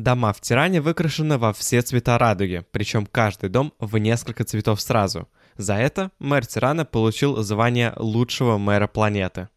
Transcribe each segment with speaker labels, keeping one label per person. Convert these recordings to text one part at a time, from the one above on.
Speaker 1: Дома в Тиране выкрашены во все цвета радуги, причем каждый дом в несколько цветов сразу. За это мэр Тирана получил звание лучшего мэра планеты.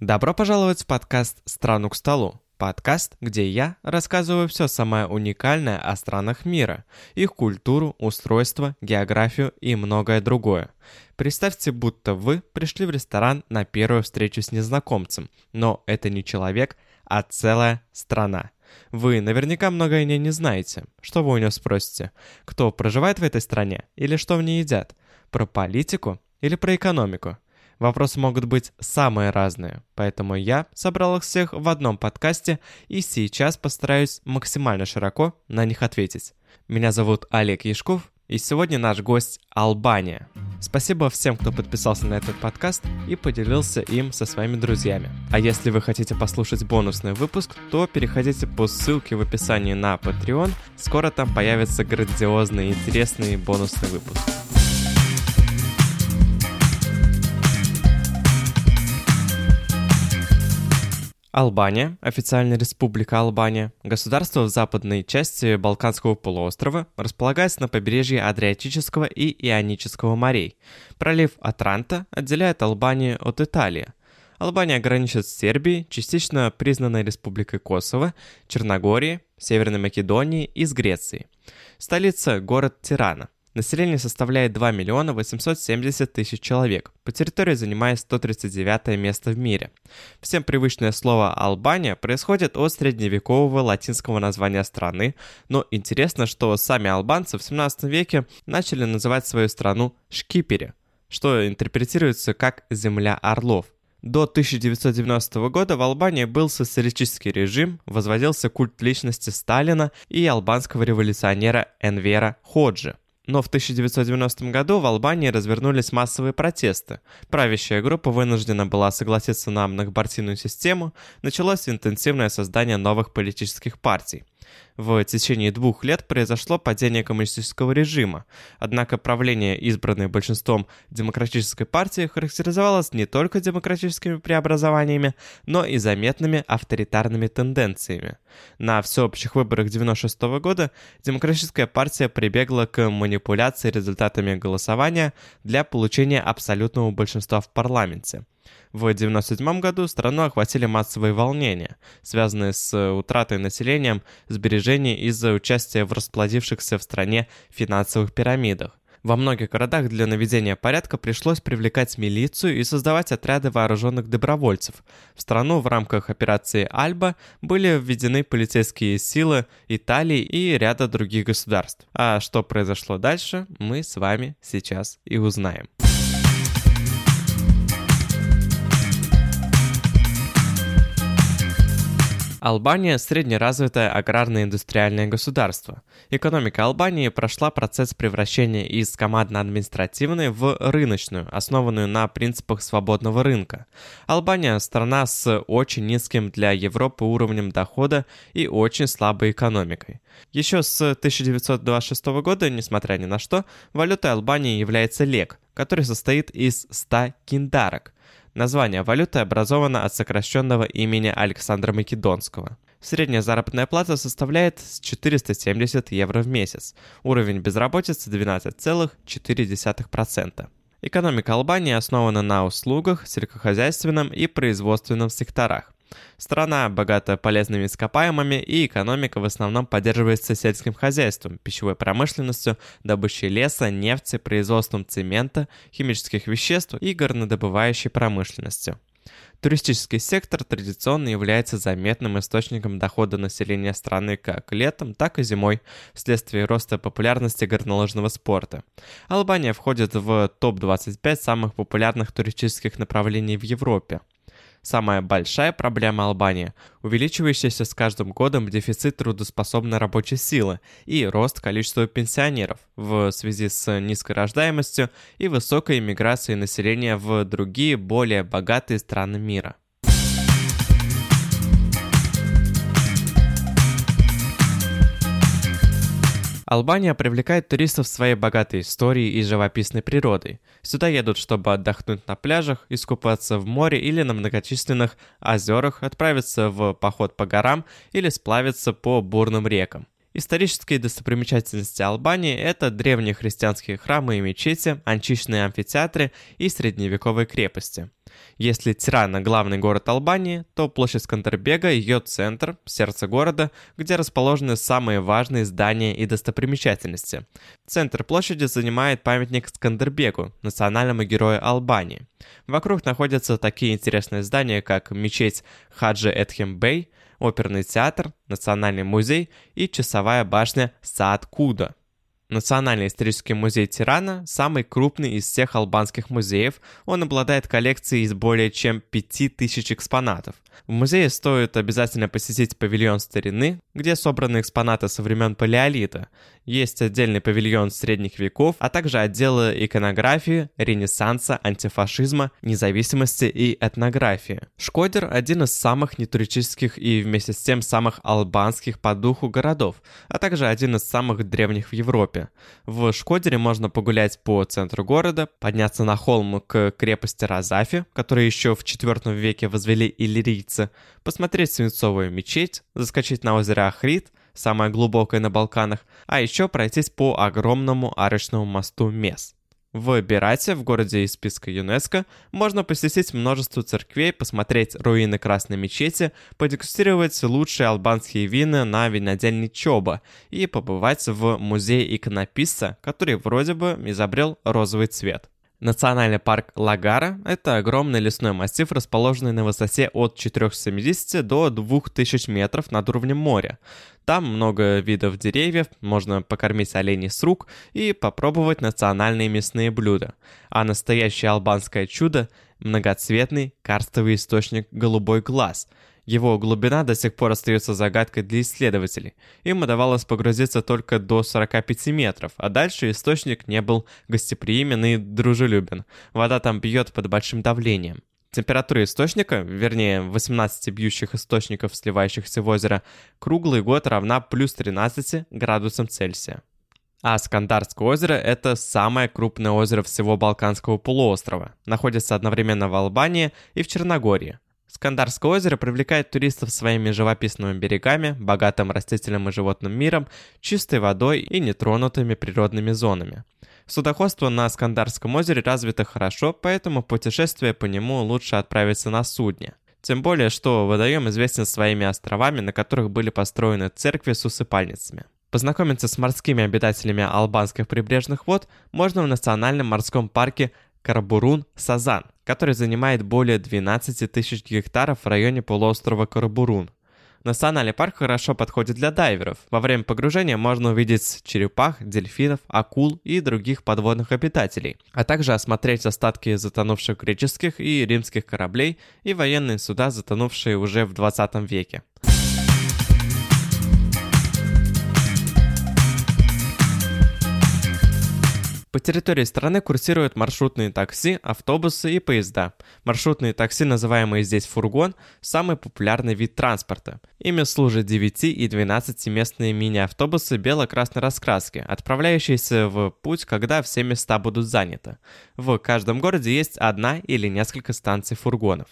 Speaker 1: Добро пожаловать в подкаст «Страну к столу». Подкаст, где я рассказываю все самое уникальное о странах мира, их культуру, устройство, географию и многое другое. Представьте, будто вы пришли в ресторан на первую встречу с незнакомцем, но это не человек, а целая страна. Вы наверняка многое о ней не знаете. Что вы у него спросите? Кто проживает в этой стране? Или что в ней едят? Про политику? Или про экономику? Вопросы могут быть самые разные, поэтому я собрал их всех в одном подкасте и сейчас постараюсь максимально широко на них ответить. Меня зовут Олег Яшков, и сегодня наш гость Албания. Спасибо всем, кто подписался на этот подкаст и поделился им со своими друзьями. А если вы хотите послушать бонусный выпуск, то переходите по ссылке в описании на Patreon. Скоро там появится грандиозный интересный бонусный выпуск. Албания, официальная республика Албания, государство в западной части Балканского полуострова, располагается на побережье Адриатического и Ионического морей. Пролив Атранта отделяет Албанию от Италии. Албания граничит с Сербией, частично признанной республикой Косово, Черногорией, Северной Македонией и с Грецией. Столица – город Тирана. Население составляет 2 миллиона 870 тысяч человек. По территории занимает 139 место в мире. Всем привычное слово «Албания» происходит от средневекового латинского названия страны, но интересно, что сами албанцы в 17 веке начали называть свою страну Шкипери, что интерпретируется как «земля орлов». До 1990 года в Албании был социалистический режим, возводился культ личности Сталина и албанского революционера Энвера Ходжи – но в 1990 году в Албании развернулись массовые протесты. Правящая группа вынуждена была согласиться на многопартийную систему, началось интенсивное создание новых политических партий – в течение двух лет произошло падение коммунистического режима, однако правление, избранное большинством демократической партии, характеризовалось не только демократическими преобразованиями, но и заметными авторитарными тенденциями. На всеобщих выборах 1996 года демократическая партия прибегла к манипуляции результатами голосования для получения абсолютного большинства в парламенте – в 1997 году страну охватили массовые волнения, связанные с утратой населением сбережений из-за участия в расплодившихся в стране финансовых пирамидах. Во многих городах для наведения порядка пришлось привлекать милицию и создавать отряды вооруженных добровольцев. В страну в рамках операции «Альба» были введены полицейские силы Италии и ряда других государств. А что произошло дальше, мы с вами сейчас и узнаем. Албания – среднеразвитое аграрно-индустриальное государство. Экономика Албании прошла процесс превращения из командно-административной в рыночную, основанную на принципах свободного рынка. Албания – страна с очень низким для Европы уровнем дохода и очень слабой экономикой. Еще с 1926 года, несмотря ни на что, валютой Албании является лек, который состоит из 100 киндарок – Название валюты образовано от сокращенного имени Александра Македонского. Средняя заработная плата составляет 470 евро в месяц. Уровень безработицы 12,4%. Экономика Албании основана на услугах, сельскохозяйственном и производственном секторах. Страна богата полезными ископаемыми, и экономика в основном поддерживается сельским хозяйством, пищевой промышленностью, добычей леса, нефти, производством цемента, химических веществ и горнодобывающей промышленностью. Туристический сектор традиционно является заметным источником дохода населения страны как летом, так и зимой, вследствие роста популярности горнолыжного спорта. Албания входит в топ-25 самых популярных туристических направлений в Европе. Самая большая проблема Албании – увеличивающийся с каждым годом дефицит трудоспособной рабочей силы и рост количества пенсионеров в связи с низкой рождаемостью и высокой иммиграцией населения в другие более богатые страны мира. Албания привлекает туристов своей богатой историей и живописной природой. Сюда едут, чтобы отдохнуть на пляжах, искупаться в море или на многочисленных озерах, отправиться в поход по горам или сплавиться по бурным рекам. Исторические достопримечательности Албании – это древние христианские храмы и мечети, античные амфитеатры и средневековые крепости. Если Тирана – главный город Албании, то площадь Скандербега – ее центр, сердце города, где расположены самые важные здания и достопримечательности. Центр площади занимает памятник Скандербегу, национальному герою Албании. Вокруг находятся такие интересные здания, как мечеть Хаджи Эдхем Бей, оперный театр, национальный музей и часовая башня Саад Куда. Национальный исторический музей Тирана – самый крупный из всех албанских музеев. Он обладает коллекцией из более чем 5000 экспонатов. В музее стоит обязательно посетить павильон старины, где собраны экспонаты со времен Палеолита. Есть отдельный павильон средних веков, а также отделы иконографии, ренессанса, антифашизма, независимости и этнографии. Шкодер – один из самых нетуристических и вместе с тем самых албанских по духу городов, а также один из самых древних в Европе. В Шкодере можно погулять по центру города, подняться на холм к крепости Разафи, которую еще в IV веке возвели иллирийцы, посмотреть свинцовую мечеть, заскочить на озеро Ахрид, самое глубокое на Балканах, а еще пройтись по огромному арочному мосту Мес. В Берате, в городе из списка ЮНЕСКО, можно посетить множество церквей, посмотреть руины Красной мечети, подегустировать лучшие албанские вина на винодельне Чоба и побывать в музее иконописца, который вроде бы изобрел розовый цвет. Национальный парк Лагара – это огромный лесной массив, расположенный на высоте от 470 до 2000 метров над уровнем моря. Там много видов деревьев, можно покормить оленей с рук и попробовать национальные мясные блюда. А настоящее албанское чудо – многоцветный карстовый источник «Голубой глаз», его глубина до сих пор остается загадкой для исследователей. Им удавалось погрузиться только до 45 метров, а дальше источник не был гостеприимен и дружелюбен. Вода там бьет под большим давлением. Температура источника, вернее 18 бьющих источников, сливающихся в озеро, круглый год равна плюс 13 градусам Цельсия. А Скандарское озеро – это самое крупное озеро всего Балканского полуострова. Находится одновременно в Албании и в Черногории. Скандарское озеро привлекает туристов своими живописными берегами, богатым растительным и животным миром, чистой водой и нетронутыми природными зонами. Судоходство на Скандарском озере развито хорошо, поэтому путешествие по нему лучше отправиться на судне. Тем более, что водоем известен своими островами, на которых были построены церкви с усыпальницами. Познакомиться с морскими обитателями албанских прибрежных вод можно в национальном морском парке Карабурун-Сазан, который занимает более 12 тысяч гектаров в районе полуострова Карабурун. Национальный парк хорошо подходит для дайверов. Во время погружения можно увидеть черепах, дельфинов, акул и других подводных обитателей, а также осмотреть остатки затонувших греческих и римских кораблей и военные суда, затонувшие уже в 20 веке. По территории страны курсируют маршрутные такси, автобусы и поезда. Маршрутные такси, называемые здесь фургон, самый популярный вид транспорта. Ими служат 9 и 12-местные мини-автобусы бело-красной раскраски, отправляющиеся в путь, когда все места будут заняты. В каждом городе есть одна или несколько станций фургонов.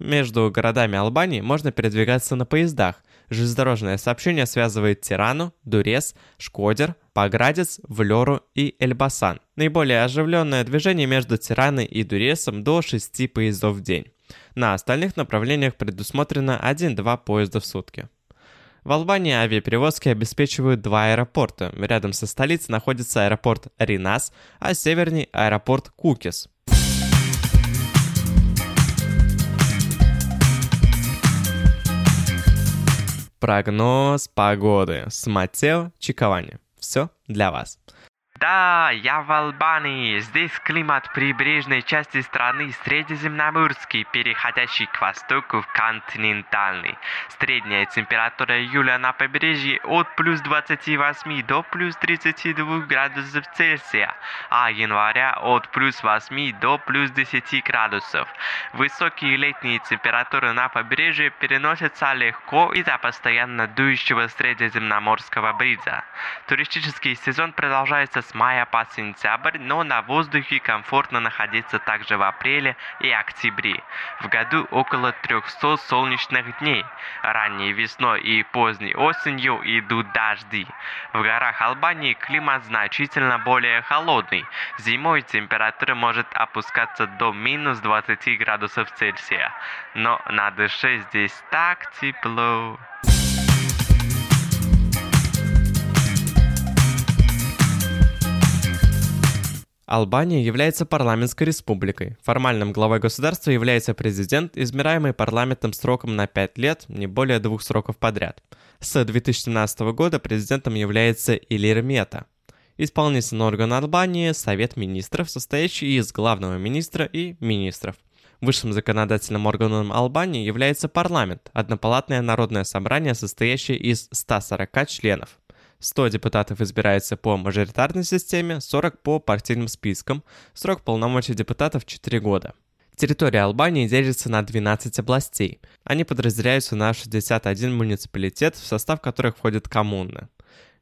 Speaker 1: Между городами Албании можно передвигаться на поездах. Железнодорожное сообщение связывает Тирану, Дурес, Шкодер, Поградец, Влеру и Эльбасан. Наиболее оживленное движение между Тираной и Дуресом до 6 поездов в день. На остальных направлениях предусмотрено 1-2 поезда в сутки. В Албании авиаперевозки обеспечивают два аэропорта. Рядом со столицей находится аэропорт Ринас, а северней аэропорт Кукис. Прогноз погоды с Матео Чиковани все для вас. Да, я в Албании. Здесь климат прибрежной части страны средиземноморский, переходящий к востоку в континентальный. Средняя температура июля на побережье от плюс 28 до плюс 32 градусов Цельсия, а января от плюс 8 до плюс 10 градусов. Высокие летние температуры на побережье переносятся легко из-за постоянно дующего средиземноморского бриза. Туристический сезон продолжается с мая по сентябрь, но на воздухе комфортно находиться также в апреле и октябре. В году около 300 солнечных дней. Ранней весной и поздней осенью идут дожди. В горах Албании климат значительно более холодный. Зимой температура может опускаться до минус 20 градусов Цельсия. Но на душе здесь так тепло. Албания является парламентской республикой. Формальным главой государства является президент, избираемый парламентом сроком на 5 лет, не более двух сроков подряд. С 2017 года президентом является Илир Мета. Исполнительный орган Албании – Совет министров, состоящий из главного министра и министров. Высшим законодательным органом Албании является парламент, однопалатное народное собрание, состоящее из 140 членов. 100 депутатов избирается по мажоритарной системе, 40 по партийным спискам. Срок полномочий депутатов 4 года. Территория Албании делится на 12 областей. Они подразделяются на 61 муниципалитет, в состав которых входят коммуны.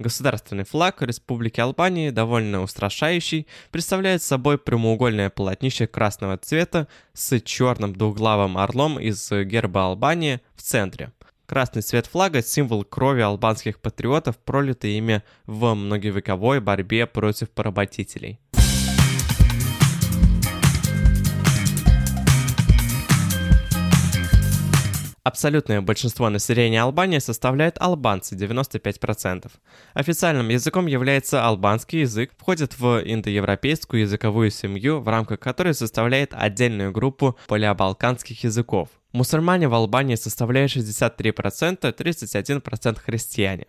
Speaker 1: Государственный флаг Республики Албании, довольно устрашающий, представляет собой прямоугольное полотнище красного цвета с черным двуглавым орлом из герба Албании в центре – Красный цвет флага – символ крови албанских патриотов, пролитой ими в многовековой борьбе против поработителей. Абсолютное большинство населения Албании составляет албанцы 95%. Официальным языком является албанский язык, входит в индоевропейскую языковую семью, в рамках которой составляет отдельную группу полиабалканских языков. Мусульмане в Албании составляют 63%, 31% христиане.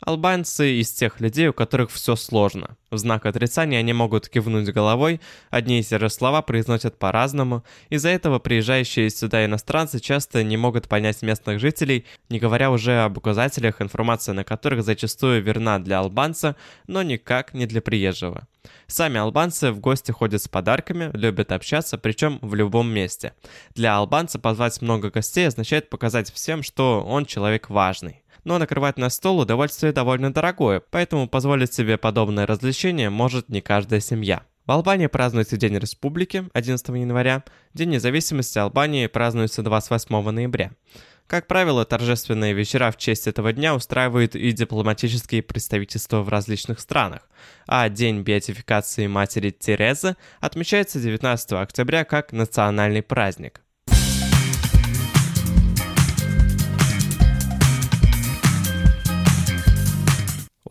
Speaker 1: Албанцы из тех людей, у которых все сложно. В знак отрицания они могут кивнуть головой, одни и те же слова произносят по-разному. Из-за этого приезжающие сюда иностранцы часто не могут понять местных жителей, не говоря уже об указателях, информация на которых зачастую верна для албанца, но никак не для приезжего. Сами албанцы в гости ходят с подарками, любят общаться, причем в любом месте. Для албанца позвать много гостей означает показать всем, что он человек важный. Но накрывать на стол удовольствие довольно дорогое, поэтому позволить себе подобное развлечение может не каждая семья. В Албании празднуется День Республики 11 января, День независимости Албании празднуется 28 ноября. Как правило, торжественные вечера в честь этого дня устраивают и дипломатические представительства в различных странах, а День беатификации матери Терезы отмечается 19 октября как национальный праздник.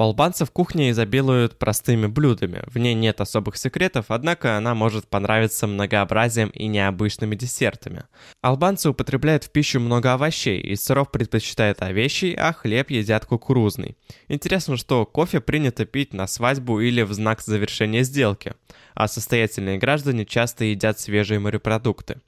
Speaker 1: У албанцев кухня изобилует простыми блюдами. В ней нет особых секретов, однако она может понравиться многообразием и необычными десертами. Албанцы употребляют в пищу много овощей, из сыров предпочитают овещий, а хлеб едят кукурузный. Интересно, что кофе принято пить на свадьбу или в знак завершения сделки, а состоятельные граждане часто едят свежие морепродукты.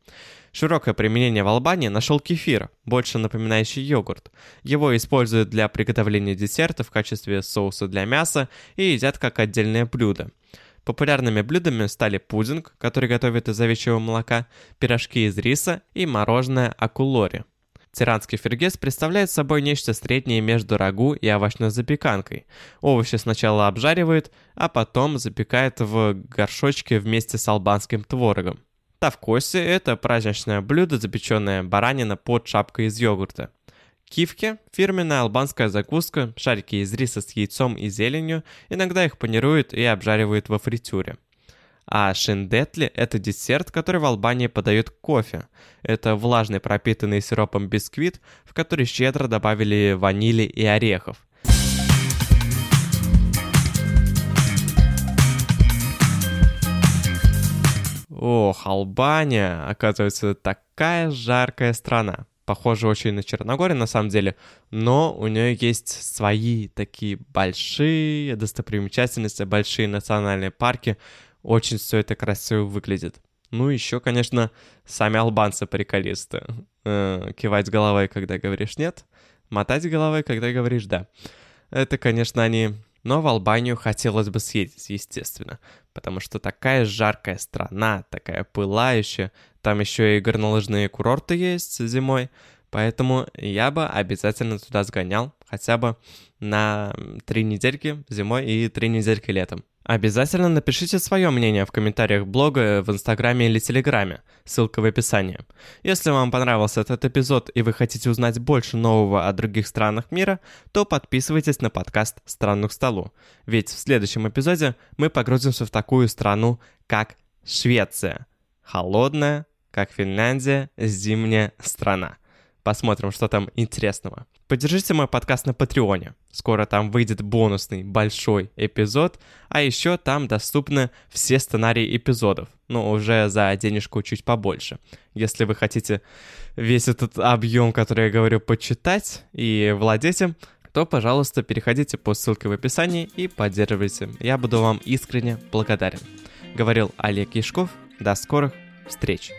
Speaker 1: Широкое применение в Албании нашел кефир, больше напоминающий йогурт. Его используют для приготовления десерта в качестве соуса для мяса и едят как отдельное блюдо. Популярными блюдами стали пудинг, который готовят из овечьего молока, пирожки из риса и мороженое акулори. Тиранский фергес представляет собой нечто среднее между рагу и овощной запеканкой. Овощи сначала обжаривают, а потом запекают в горшочке вместе с албанским творогом. Тавкоси – это праздничное блюдо, запеченное баранина под шапкой из йогурта. Кивки – фирменная албанская закуска, шарики из риса с яйцом и зеленью, иногда их панируют и обжаривают во фритюре. А шиндетли – это десерт, который в Албании подают кофе. Это влажный пропитанный сиропом бисквит, в который щедро добавили ванили и орехов. Ох, Албания, оказывается, такая жаркая страна. похожа очень на Черногорию на самом деле, но у нее есть свои такие большие достопримечательности, большие национальные парки, очень все это красиво выглядит. Ну, еще, конечно, сами албанцы приколисты. Э, кивать головой, когда говоришь «нет», мотать головой, когда говоришь «да». Это, конечно, они... Но в Албанию хотелось бы съездить, естественно, потому что такая жаркая страна, такая пылающая, там еще и горнолыжные курорты есть зимой, поэтому я бы обязательно туда сгонял, хотя бы на три недельки зимой и три недельки летом. Обязательно напишите свое мнение в комментариях блога, в инстаграме или телеграме, ссылка в описании. Если вам понравился этот эпизод и вы хотите узнать больше нового о других странах мира, то подписывайтесь на подкаст «Страну к столу», ведь в следующем эпизоде мы погрузимся в такую страну, как Швеция. Холодная, как Финляндия, зимняя страна. Посмотрим, что там интересного. Поддержите мой подкаст на Патреоне. Скоро там выйдет бонусный большой эпизод, а еще там доступны все сценарии эпизодов, но уже за денежку чуть побольше. Если вы хотите весь этот объем, который я говорю, почитать и владеть им, то, пожалуйста, переходите по ссылке в описании и поддерживайте. Я буду вам искренне благодарен. Говорил Олег Яшков. До скорых встреч!